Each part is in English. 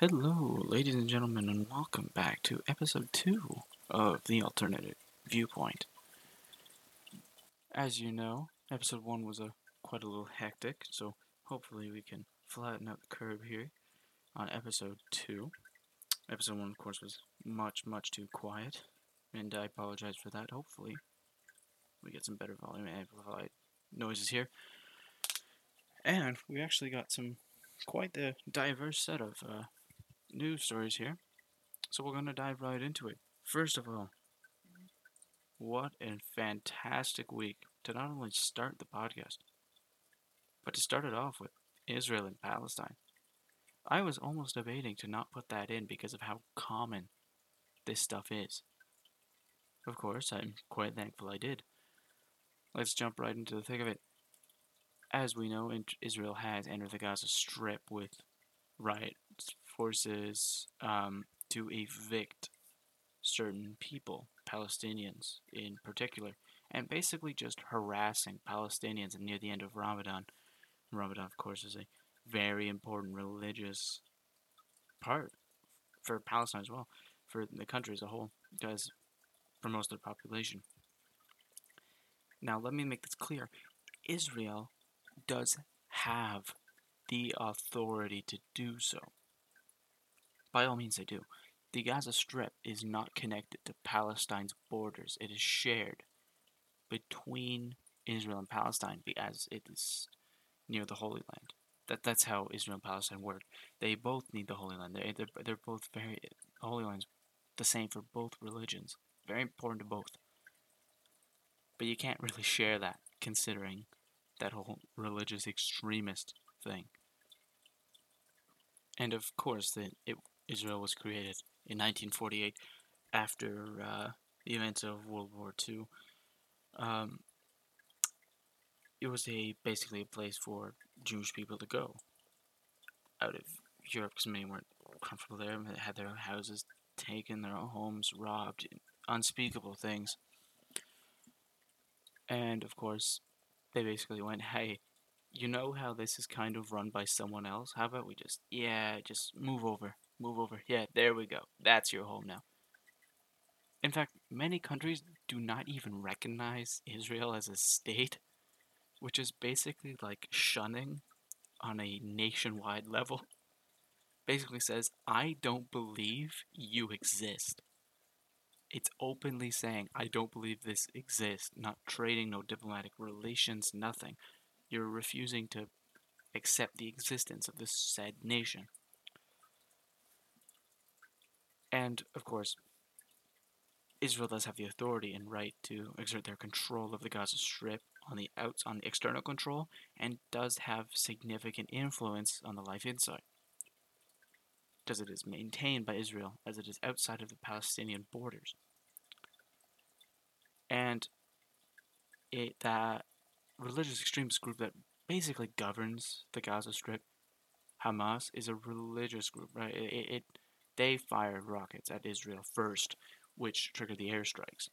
Hello, ladies and gentlemen, and welcome back to episode 2 of The Alternative Viewpoint. As you know, episode 1 was a quite a little hectic, so hopefully we can flatten out the curve here on episode 2. Episode 1, of course, was much, much too quiet, and I apologize for that. Hopefully, we get some better volume and amplified noises here. And we actually got some quite the diverse set of uh, news stories here. So we're going to dive right into it. First of all, what a fantastic week to not only start the podcast, but to start it off with Israel and Palestine. I was almost debating to not put that in because of how common this stuff is. Of course, I'm quite thankful I did. Let's jump right into the thick of it. As we know, Israel has entered the Gaza Strip with riot forces um, to evict certain people, Palestinians in particular, and basically just harassing Palestinians near the end of Ramadan. Ramadan, of course, is a very important religious part for Palestine as well, for the country as a whole, because for most of the population. Now, let me make this clear Israel does have the authority to do so. By all means, they do. The Gaza Strip is not connected to Palestine's borders. It is shared between Israel and Palestine as it is near the Holy Land. That that's how Israel and Palestine work. They both need the Holy Land. They they're, they're both very Holy Land's the same for both religions. Very important to both. But you can't really share that considering that whole religious extremist thing. And of course, that it Israel was created in 1948 after uh, the events of World War II. Um, it was a basically a place for Jewish people to go out of Europe because many weren't comfortable there. They had their houses taken, their homes robbed, unspeakable things. And of course, they basically went, "Hey, you know how this is kind of run by someone else? How about we just, yeah, just move over." Move over. Yeah, there we go. That's your home now. In fact, many countries do not even recognize Israel as a state, which is basically like shunning on a nationwide level. Basically says, I don't believe you exist. It's openly saying, I don't believe this exists, not trading, no diplomatic relations, nothing. You're refusing to accept the existence of this said nation. And, of course, Israel does have the authority and right to exert their control of the Gaza Strip on the outs on the external control and does have significant influence on the life inside. Because it is maintained by Israel as it is outside of the Palestinian borders. And it that religious extremist group that basically governs the Gaza Strip, Hamas, is a religious group, right? It, it they fired rockets at Israel first, which triggered the airstrikes.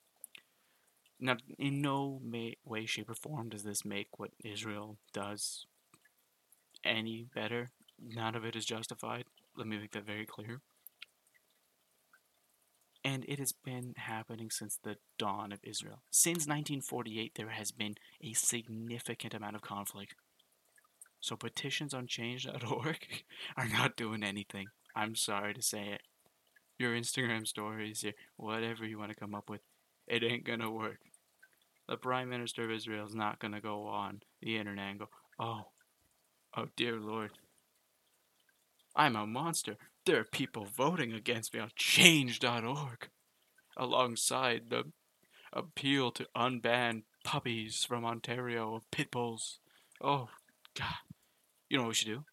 Now, in no way, shape, or form does this make what Israel does any better. None of it is justified. Let me make that very clear. And it has been happening since the dawn of Israel. Since 1948, there has been a significant amount of conflict. So petitions on change.org are not doing anything. I'm sorry to say it. Your Instagram stories, your whatever you want to come up with, it ain't gonna work. The Prime Minister of Israel is not gonna go on the internet and go, oh, oh dear Lord, I'm a monster. There are people voting against me on change.org alongside the appeal to unban puppies from Ontario pit bulls. Oh, God. You know what we should do?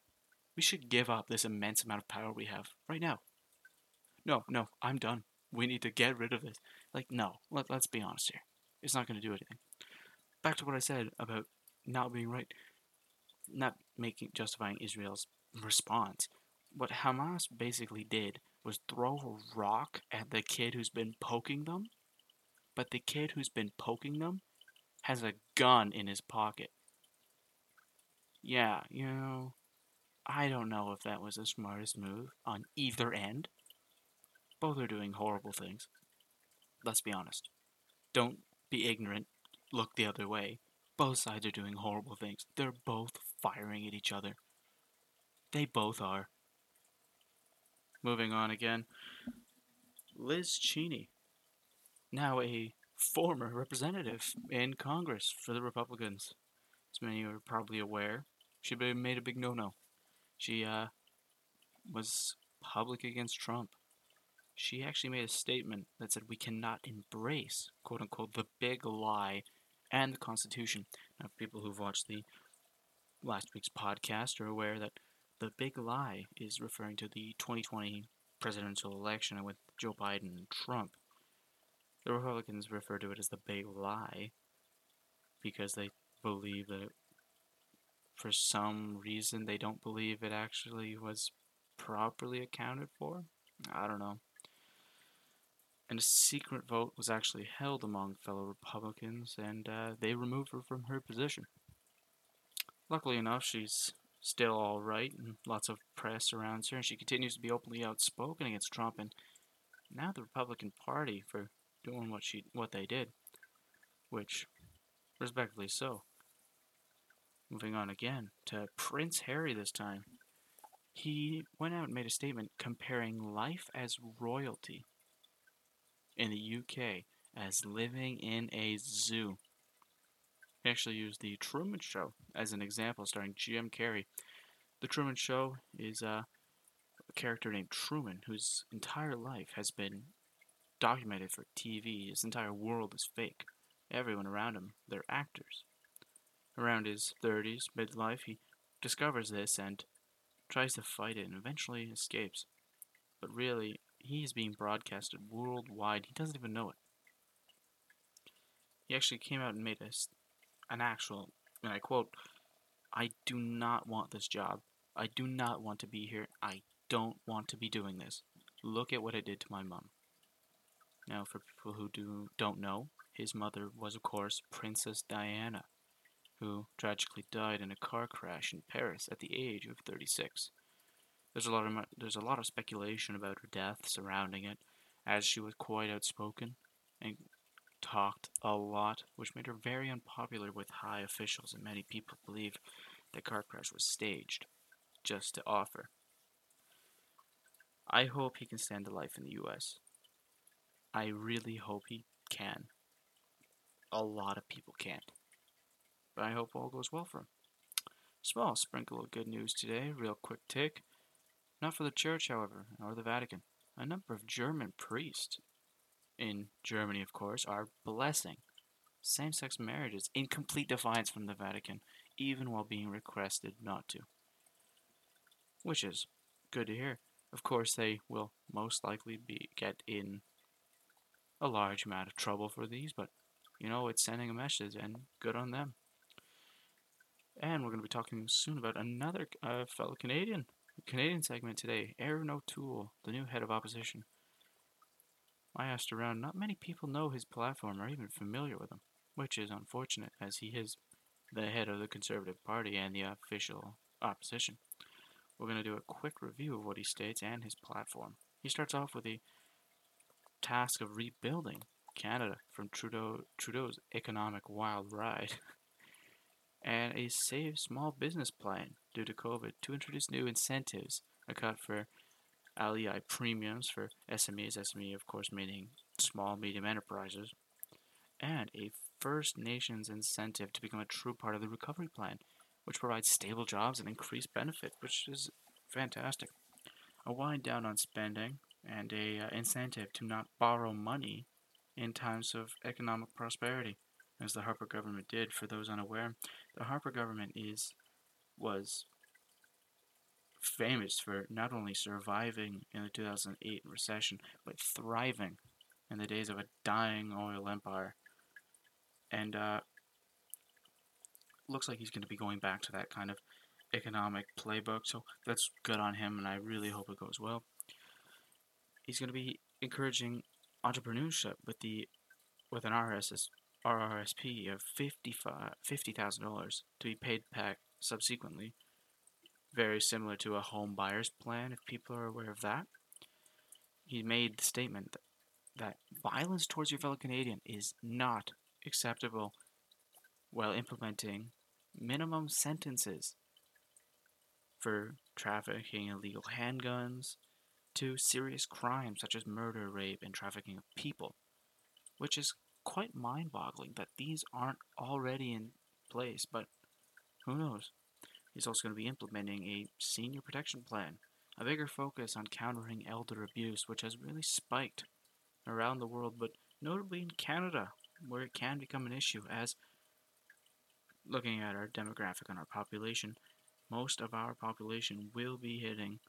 We should give up this immense amount of power we have right now. No, no, I'm done. We need to get rid of this. Like, no, let, let's be honest here. It's not going to do anything. Back to what I said about not being right, not making justifying Israel's response. What Hamas basically did was throw a rock at the kid who's been poking them, but the kid who's been poking them has a gun in his pocket. Yeah, you know, I don't know if that was the smartest move on either end. Both are doing horrible things. Let's be honest. Don't be ignorant. Look the other way. Both sides are doing horrible things. They're both firing at each other. They both are. Moving on again. Liz Cheney, now a former representative in Congress for the Republicans. As many of you are probably aware, she made a big no-no. She uh, was public against Trump. She actually made a statement that said we cannot embrace, quote unquote, the big lie and the Constitution. Now, people who've watched the last week's podcast are aware that the big lie is referring to the 2020 presidential election with Joe Biden and Trump. The Republicans refer to it as the big lie because they believe that for some reason they don't believe it actually was properly accounted for. I don't know. And a secret vote was actually held among fellow Republicans, and uh, they removed her from her position. Luckily enough, she's still all right, and lots of press surrounds her, and she continues to be openly outspoken against Trump. And now the Republican Party for doing what she what they did, which, respectfully so. Moving on again to Prince Harry this time. He went out and made a statement comparing life as royalty in the UK as living in a zoo. He actually used the Truman Show as an example, starring Jim Carrey. The Truman Show is uh, a character named Truman whose entire life has been documented for TV. His entire world is fake. Everyone around him, they're actors. Around his 30s, midlife, he discovers this and tries to fight it and eventually escapes. But really, he is being broadcasted worldwide. He doesn't even know it. He actually came out and made a, an actual, and I quote, I do not want this job. I do not want to be here. I don't want to be doing this. Look at what it did to my mom. Now, for people who do don't know, his mother was, of course, Princess Diana, who tragically died in a car crash in Paris at the age of 36. There's a lot of there's a lot of speculation about her death surrounding it, as she was quite outspoken and talked a lot, which made her very unpopular with high officials, and many people believe the car crash was staged just to offer. I hope he can stand the life in the U.S. I really hope he can. A lot of people can't. But I hope all goes well for him. Small sprinkle of good news today, real quick take. Not for the church, however, or the Vatican. A number of German priests, in Germany, of course, are blessing same sex marriages in complete defiance from the Vatican, even while being requested not to. Which is good to hear. Of course, they will most likely be get in a large amount of trouble for these, but you know, it's sending a message, and good on them. And we're going to be talking soon about another uh, fellow Canadian Canadian segment today. Erin O'Toole, the new head of opposition. I asked around, not many people know his platform or even familiar with him, which is unfortunate as he is the head of the Conservative Party and the official opposition. We're going to do a quick review of what he states and his platform. He starts off with the task of rebuilding Canada from Trudeau, Trudeau's economic wild ride and a Save Small Business plan due to COVID to introduce new incentives, a cut for LEI premiums for SMEs, SME of course meaning small medium enterprises, and a First Nations incentive to become a true part of the recovery plan, which provides stable jobs and increased benefit, which is fantastic. A wind down on spending and a uh, incentive to not borrow money in times of economic prosperity, as the Harper government did. For those unaware, the Harper government is was famous for not only surviving in the 2008 recession, but thriving in the days of a dying oil empire. And uh, looks like he's going to be going back to that kind of economic playbook. So that's good on him, and I really hope it goes well. He's going to be encouraging entrepreneurship with the with an RSS RRSP of $50,000 to be paid back subsequently very similar to a home buyer's plan, if people are aware of that. He made the statement that, that violence towards your fellow Canadian is not acceptable while implementing minimum sentences for trafficking illegal handguns to serious crimes such as murder, rape, and trafficking of people, which is quite mind boggling that these aren't already in place, but who knows? He's also going to be implementing a senior protection plan, a bigger focus on countering elder abuse, which has really spiked around the world, but notably in Canada, where it can become an issue as looking at our demographic and our population, most of our population will be hitting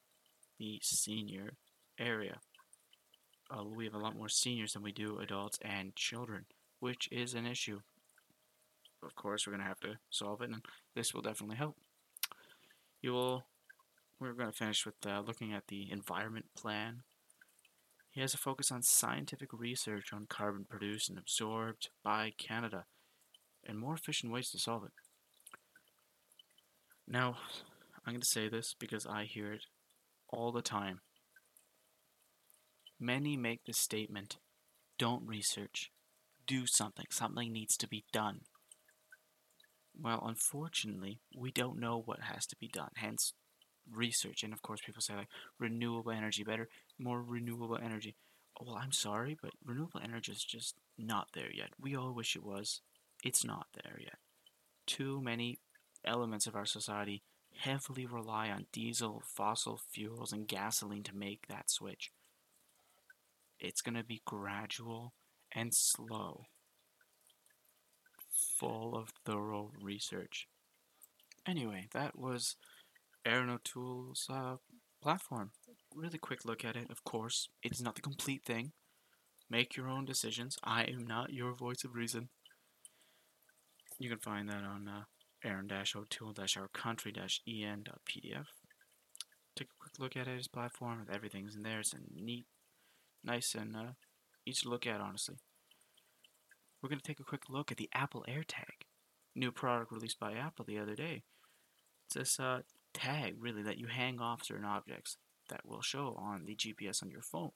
the senior area. Uh, we have a lot more seniors than we do adults and children, which is an issue. Of course, we're going to have to solve it, and this will definitely help. You will. We're going to finish with uh, looking at the environment plan. He has a focus on scientific research on carbon produced and absorbed by Canada and more efficient ways to solve it. Now, I'm going to say this because I hear it all the time. Many make the statement don't research, do something, something needs to be done. Well, unfortunately, we don't know what has to be done, hence research. And of course, people say, like, renewable energy better, more renewable energy. Oh, well, I'm sorry, but renewable energy is just not there yet. We all wish it was. It's not there yet. Too many elements of our society heavily rely on diesel, fossil fuels, and gasoline to make that switch. It's going to be gradual and slow, full of thorough research. Anyway, that was Erin O'Toole's uh, platform. Really quick look at it. Of course, it's not the complete thing. Make your own decisions. I am not your voice of reason. You can find that on uh, aaron-o'toole-our-country-en.pdf. Take a quick look at his platform. Everything's in there. It's a neat, nice, and uh, easy to look at, honestly. We're going to take a quick look at the Apple AirTag, new product released by Apple the other day. It's this uh, tag, really, that you hang off certain objects that will show on the GPS on your phone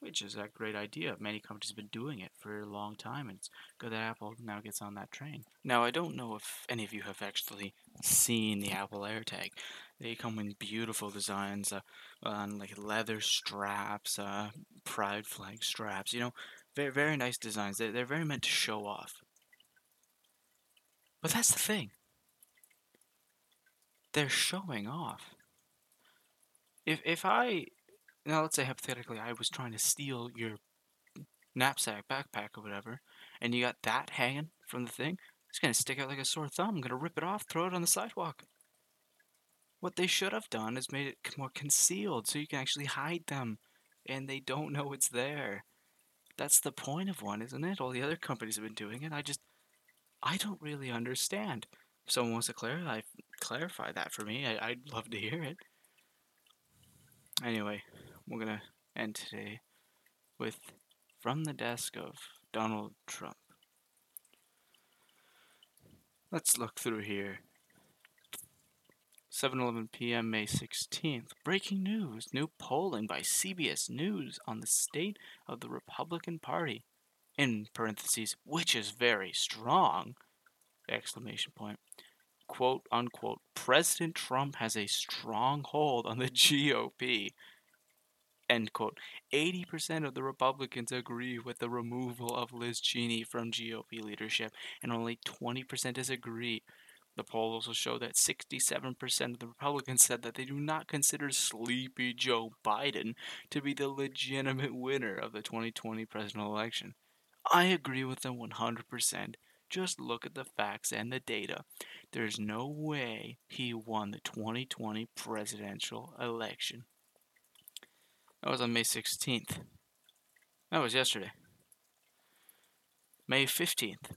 which is a great idea. Many companies have been doing it for a long time, and it's good that Apple now gets on that train. Now, I don't know if any of you have actually seen the Apple AirTag. They come in beautiful designs uh, on like leather straps, uh, pride flag straps. You know, very very nice designs. They're, they're very meant to show off. But that's the thing. They're showing off. If if I now let's say hypothetically I was trying to steal your knapsack, backpack, or whatever, and you got that hanging from the thing, it's gonna stick out like a sore thumb. I'm gonna rip it off, throw it on the sidewalk. What they should have done is made it more concealed so you can actually hide them and they don't know it's there. That's the point of one, isn't it? All the other companies have been doing it. I just, I don't really understand. If someone wants to clarify, clarify that for me, I, I'd love to hear it. Anyway, we're going to end today with From the Desk of Donald Trump. Let's look through here. 7:11 p.m. May 16th. Breaking news: New polling by CBS News on the state of the Republican Party. In parentheses, which is very strong! Exclamation point. Quote unquote. President Trump has a strong hold on the GOP. End quote. 80% of the Republicans agree with the removal of Liz Cheney from GOP leadership, and only 20% disagree. The poll also showed that 67% of the Republicans said that they do not consider sleepy Joe Biden to be the legitimate winner of the 2020 presidential election. I agree with them 100%. Just look at the facts and the data. There's no way he won the 2020 presidential election. That was on May 16th. That was yesterday. May 15th.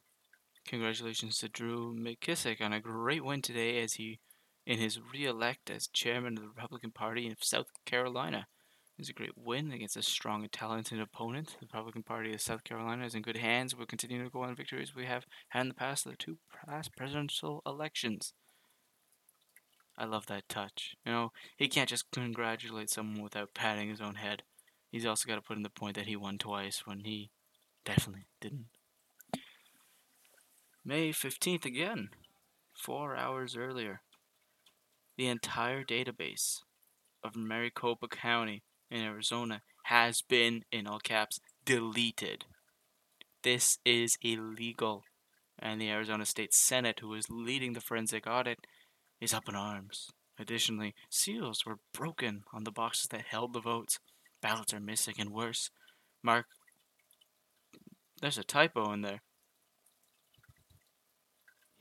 Congratulations to Drew McKissick on a great win today as he in his re-elect as chairman of the Republican Party in South Carolina. It was a great win against a strong and talented opponent. The Republican Party of South Carolina is in good hands. We'll continue to go on victories we have had in the past the two past presidential elections. I love that touch. You know, he can't just congratulate someone without patting his own head. He's also got to put in the point that he won twice when he definitely didn't. May 15th again, four hours earlier. The entire database of Maricopa County in Arizona has been, in all caps, deleted. This is illegal. And the Arizona State Senate, who is leading the forensic audit, is up in arms. Additionally, seals were broken on the boxes that held the votes. Ballots are missing, and worse, Mark, there's a typo in there.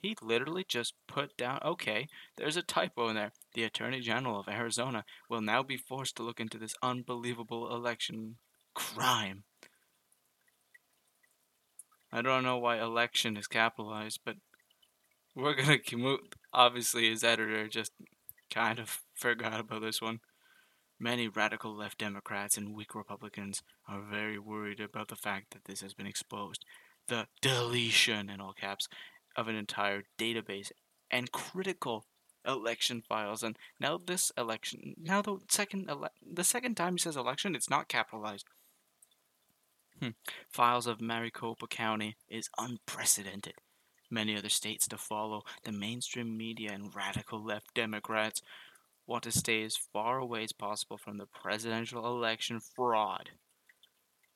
He literally just put down, okay, there's a typo in there. The Attorney General of Arizona will now be forced to look into this unbelievable election crime. I don't know why election is capitalized, but we're gonna commute. Obviously, his editor just kind of forgot about this one. Many radical left Democrats and weak Republicans are very worried about the fact that this has been exposed. The deletion, in all caps, of an entire database and critical election files. And now this election, now the second ele- the second time he says election, it's not capitalized. Hmm. Files of Maricopa County is unprecedented. Many other states to follow, the mainstream media and radical left Democrats want to stay as far away as possible from the presidential election fraud,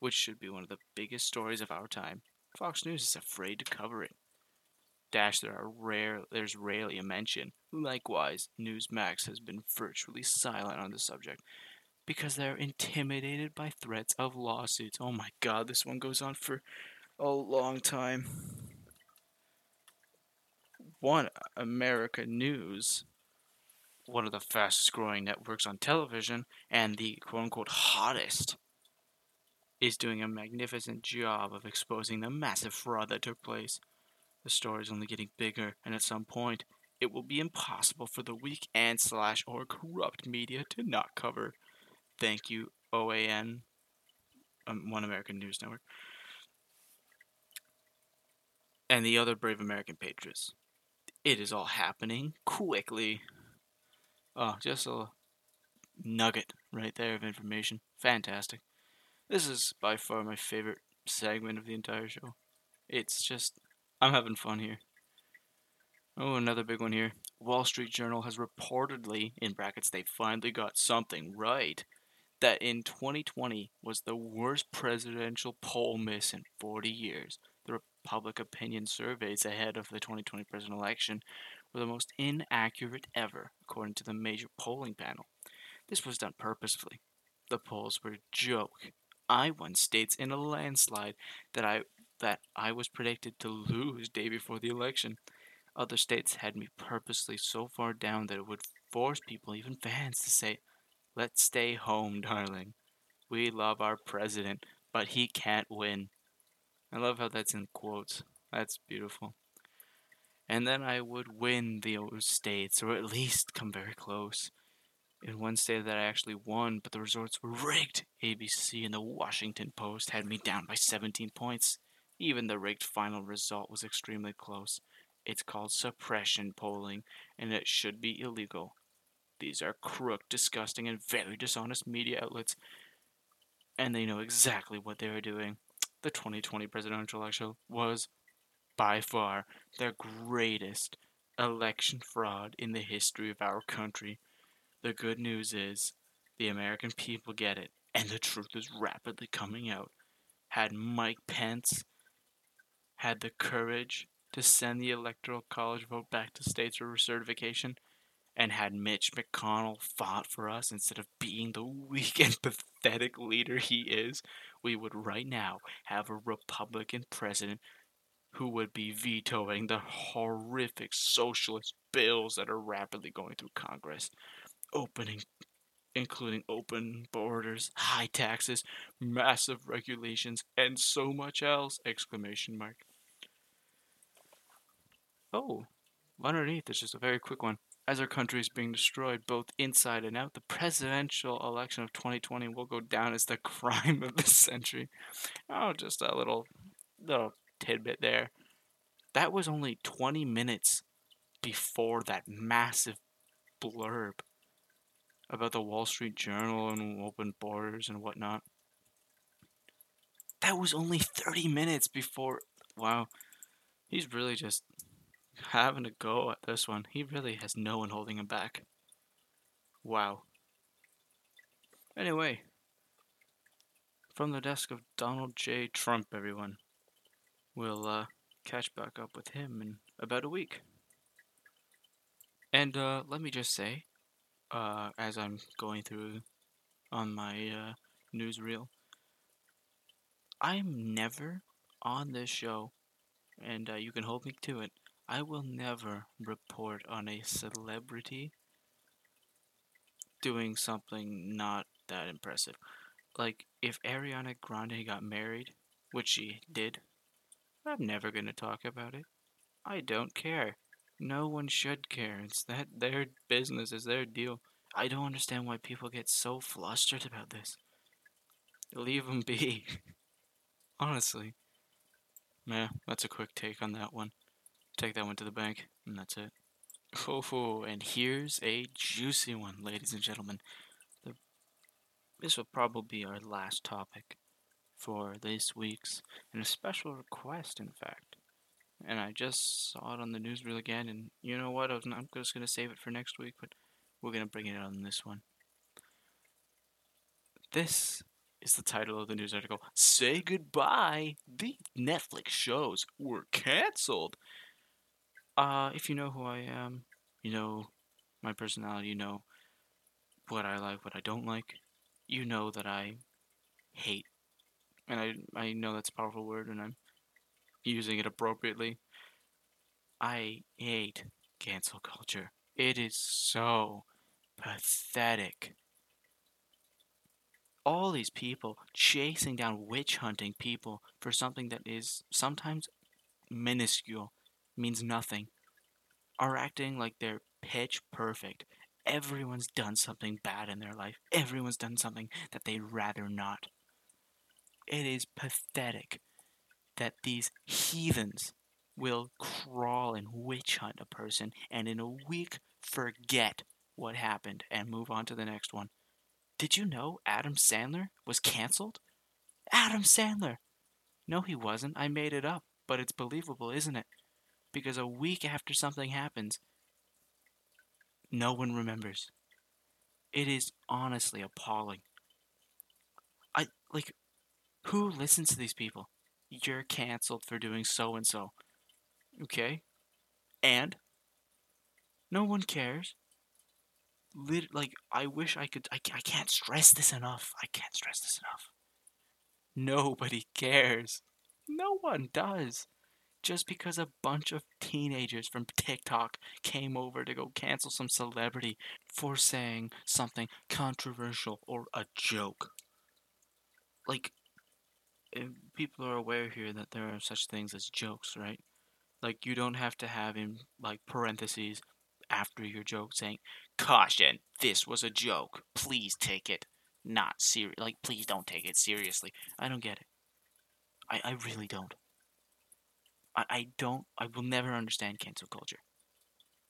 which should be one of the biggest stories of our time. Fox News is afraid to cover it. Dash there are rare there's rarely a mention. Likewise, Newsmax has been virtually silent on the subject because they're intimidated by threats of lawsuits. Oh my god, this one goes on for a long time. One America News, one of the fastest growing networks on television, and the quote unquote hottest, is doing a magnificent job of exposing the massive fraud that took place. The story is only getting bigger, and at some point, it will be impossible for the weak and slash or corrupt media to not cover Thank you, OAN, um, One American News Network, and the other brave American patriots. It is all happening quickly. Oh, just a nugget right there of information. Fantastic. This is by far my favorite segment of the entire show. It's just, I'm having fun here. Oh, another big one here. Wall Street Journal has reportedly, in brackets, they finally got something right, that in 2020 was the worst presidential poll miss in 40 years. Public opinion surveys ahead of the 2020 presidential election were the most inaccurate ever, according to the major polling panel. This was done purposefully. The polls were a joke. I won states in a landslide that I that I was predicted to lose day before the election. Other states had me purposely so far down that it would force people, even fans, to say, Let's stay home, darling. We love our president, but he can't win. I love how that's in quotes. That's beautiful. And then I would win those states, or at least come very close. In one state that I actually won, but the results were rigged. ABC and the Washington Post had me down by 17 points. Even the rigged final result was extremely close. It's called suppression polling, and it should be illegal. These are crook, disgusting, and very dishonest media outlets, and they know exactly what they are doing. The 2020 presidential election was, by far, the greatest election fraud in the history of our country. The good news is, the American people get it, and the truth is rapidly coming out. Had Mike Pence had the courage to send the Electoral College vote back to states for recertification, and had Mitch McConnell fought for us instead of being the weak and pathetic leader he is, we would right now have a Republican president who would be vetoing the horrific socialist bills that are rapidly going through Congress, opening including open borders, high taxes, massive regulations, and so much else! Exclamation mark. Oh, underneath is just a very quick one as our country is being destroyed both inside and out, the presidential election of 2020 will go down as the crime of the century. Oh, just a little little tidbit there. That was only 20 minutes before that massive blurb about the Wall Street Journal and open borders and whatnot. That was only 30 minutes before. Wow. He's really just having a go at this one. He really has no one holding him back. Wow. Anyway, from the desk of Donald J. Trump, everyone. We'll uh, catch back up with him in about a week. And uh, let me just say, uh, as I'm going through on my uh, newsreel, I'm never on this show, and uh, you can hold me to it. I will never report on a celebrity doing something not that impressive. Like, if Ariana Grande got married, which she did, I'm never going to talk about it. I don't care. No one should care. It's that their business, is their deal. I don't understand why people get so flustered about this. Leave them be. Honestly. Yeah, that's a quick take on that one. Take that one to the bank, and that's it. Oh, oh, and here's a juicy one, ladies and gentlemen. The, this will probably be our last topic for this week's, and a special request, in fact. And I just saw it on the newsreel again, and you know what? I am just going to save it for next week, but we're going to bring it on this one. This is the title of the news article. Say goodbye. The Netflix shows were canceled. Uh, if you know who I am, you know my personality, you know what I like, what I don't like. You know that I hate, and I I know that's a powerful word, and I'm using it appropriately. I hate cancel culture. It is so pathetic all these people chasing down witch hunting people for something that is sometimes minuscule, means nothing, are acting like they're pitch perfect. Everyone's done something bad in their life. Everyone's done something that they'd rather not. It is pathetic that these heathens will crawl and witch hunt a person and in a week forget what happened and move on to the next one. Did you know Adam Sandler was canceled? Adam Sandler! No, he wasn't. I made it up. But it's believable, isn't it? Because a week after something happens, no one remembers. It is honestly appalling. I, like, who listens to these people? You're canceled for doing so and so. Okay? And? No one cares lit- like I wish I could I, I can't stress this enough. I can't stress this enough. Nobody cares. No one does. Just because a bunch of teenagers from TikTok came over to go cancel some celebrity for saying something controversial or a joke. Like, people are aware here that there are such things as jokes, right? Like, you don't have to have in, like, parentheses after your joke saying, Caution, this was a joke. Please take it not serious. Like, please don't take it seriously. I don't get it. I, I really don't. I, I don't, I will never understand cancel culture.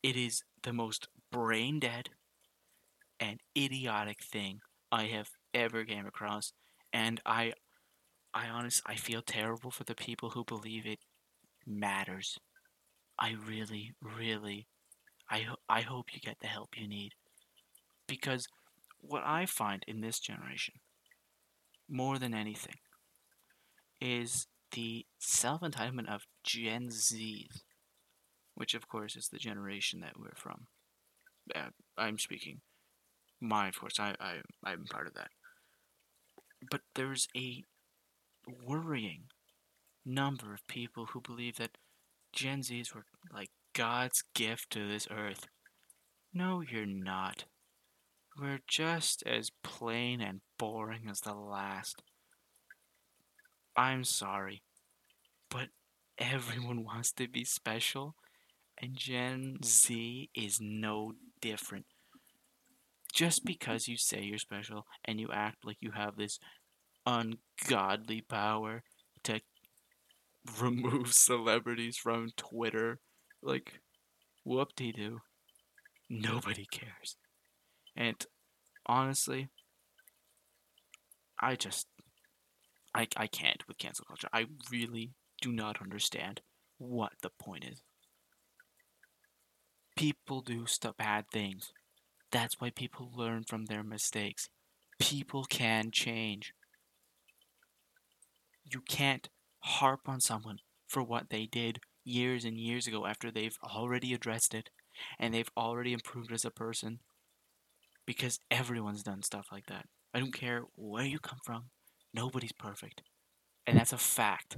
It is the most brain dead and idiotic thing I have ever came across. And I, I honest, I feel terrible for the people who believe it matters. I really, really I, I hope you get the help you need. Because what I find in this generation, more than anything, is the self entitlement of Gen Zs, which of course is the generation that we're from. Uh, I'm speaking. My, of course, I, I, I'm part of that. But there's a worrying number of people who believe that Gen Zs were like God's gift to this earth. No, you're not. We're just as plain and boring as the last. I'm sorry, but everyone wants to be special, and Gen Z is no different. Just because you say you're special and you act like you have this ungodly power to remove celebrities from Twitter like, whoop de doo. nobody cares. And honestly, I just I I can't with cancel culture. I really do not understand what the point is. People do stuff bad things. That's why people learn from their mistakes. People can change. You can't harp on someone for what they did years and years ago after they've already addressed it and they've already improved as a person because everyone's done stuff like that. I don't care where you come from, nobody's perfect. And that's a fact.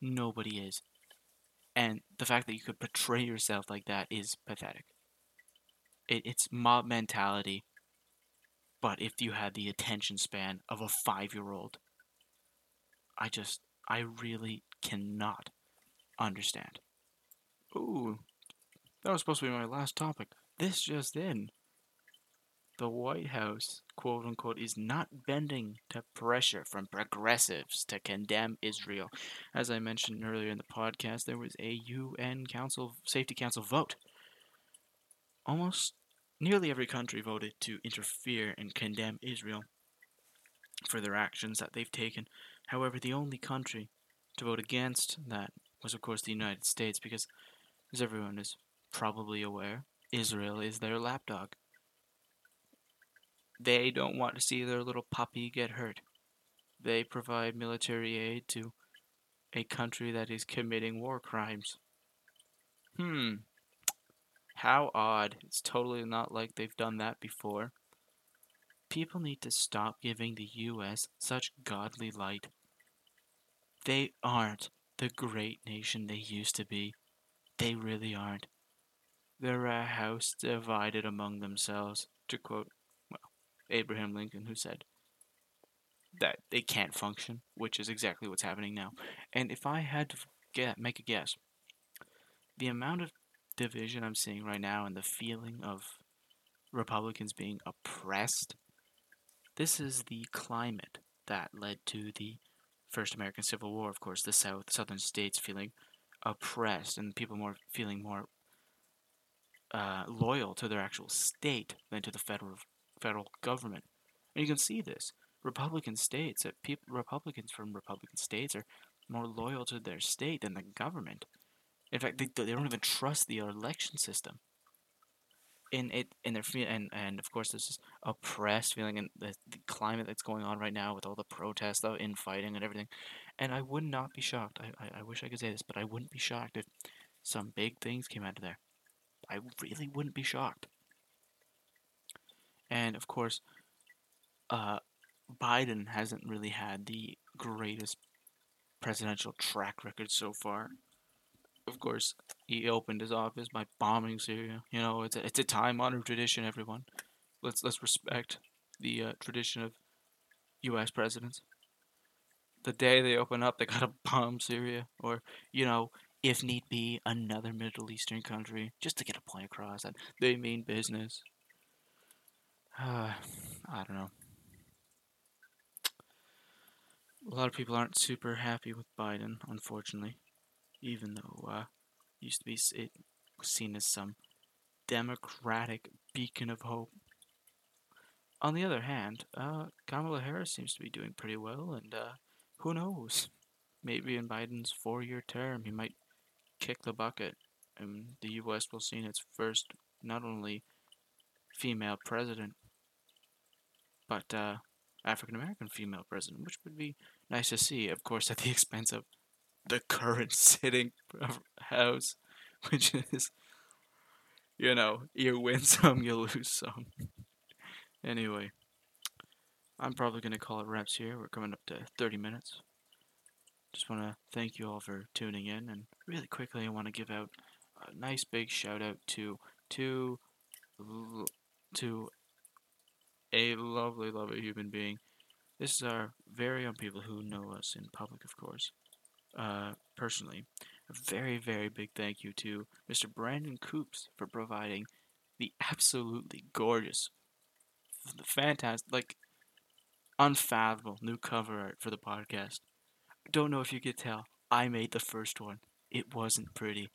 Nobody is. And the fact that you could portray yourself like that is pathetic. It, it's mob mentality, but if you had the attention span of a five year old, I just, I really cannot understand. Ooh, that was supposed to be my last topic. This just in. The White House, quote unquote, is not bending to pressure from progressives to condemn Israel. As I mentioned earlier in the podcast, there was a UN Council Safety Council vote. Almost nearly every country voted to interfere and condemn Israel for their actions that they've taken. However, the only country to vote against that was, of course, the United States, because, as everyone is probably aware, Israel is their lapdog. They don't want to see their little puppy get hurt. They provide military aid to a country that is committing war crimes. Hmm. How odd. It's totally not like they've done that before. People need to stop giving the US such godly light. They aren't the great nation they used to be. They really aren't. They're a house divided among themselves, to quote, Abraham Lincoln, who said that they can't function, which is exactly what's happening now. And if I had to get, make a guess, the amount of division I'm seeing right now and the feeling of Republicans being oppressed, this is the climate that led to the first American Civil War, of course, the South, southern states feeling oppressed and people more feeling more uh, loyal to their actual state than to the federal federal government. And you can see this. Republican states, uh, that people, Republicans from Republican states are more loyal to their state than the government. In fact, they, they don't even trust the election system. In it, their feel, and and of course, there's this oppressed feeling and the, the climate that's going on right now with all the protests, the infighting, and everything. And I would not be shocked. I, I, I wish I could say this, but I wouldn't be shocked if some big things came out of there. I really wouldn't be shocked. And of course, uh, Biden hasn't really had the greatest presidential track record so far. Of course, he opened his office by bombing Syria. You know, it's a, it's a time-honored tradition. Everyone, let's let's respect the uh, tradition of U.S. presidents. The day they open up, they gotta bomb Syria, or you know, if need be, another Middle Eastern country, just to get a point across that they mean business. Uh, I don't know. A lot of people aren't super happy with Biden, unfortunately, even though uh, used to be it was seen as some democratic beacon of hope. On the other hand, uh, Kamala Harris seems to be doing pretty well, and uh, who knows? Maybe in Biden's four-year term, he might kick the bucket, and the U.S. will see its first not only female president, but uh, African American female president, which would be nice to see. Of course, at the expense of the current sitting house, which is, you know, you win some, you lose some. anyway, I'm probably gonna call it wraps here. We're coming up to 30 minutes. Just want to thank you all for tuning in, and really quickly, I want to give out a nice big shout out to to to a lovely, lovely human being. This is our very own people who know us in public, of course. Uh, personally, a very, very big thank you to Mr. Brandon Coops for providing the absolutely gorgeous, fantastic, like unfathomable new cover art for the podcast don't know if you could tell. I made the first one. It wasn't pretty.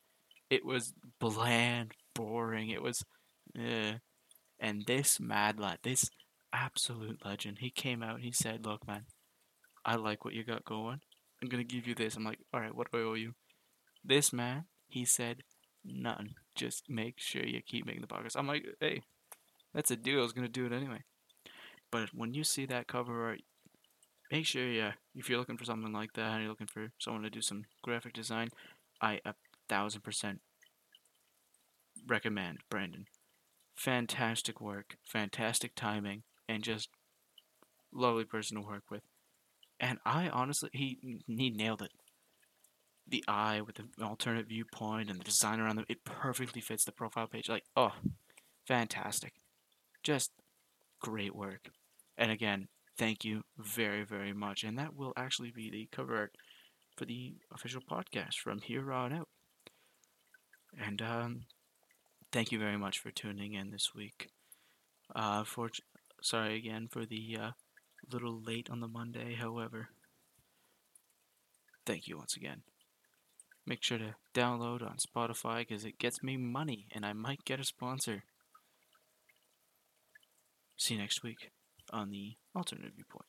It was bland, boring. It was Yeah. And this mad lad, this absolute legend, he came out and he said, Look, man, I like what you got going. I'm going to give you this. I'm like, All right, what do I owe you? This man, he said, None. Just make sure you keep making the podcast. I'm like, Hey, that's a deal. I was going to do it anyway. But when you see that cover art, make sure, yeah, if you're looking for something like that and you're looking for someone to do some graphic design, I a thousand percent recommend Brandon. Fantastic work, fantastic timing, and just lovely person to work with. And I honestly, he he nailed it. The eye with the alternate viewpoint and the design around them, it perfectly fits the profile page. Like, oh, fantastic. Just great work. And again, thank you very, very much. And that will actually be the cover art for the official podcast from here on out. And um, thank you very much for tuning in this week. Uh, for sorry again for the uh, little late on the Monday. However, thank you once again. Make sure to download on Spotify because it gets me money and I might get a sponsor. See you next week on the Alternative Viewpoint.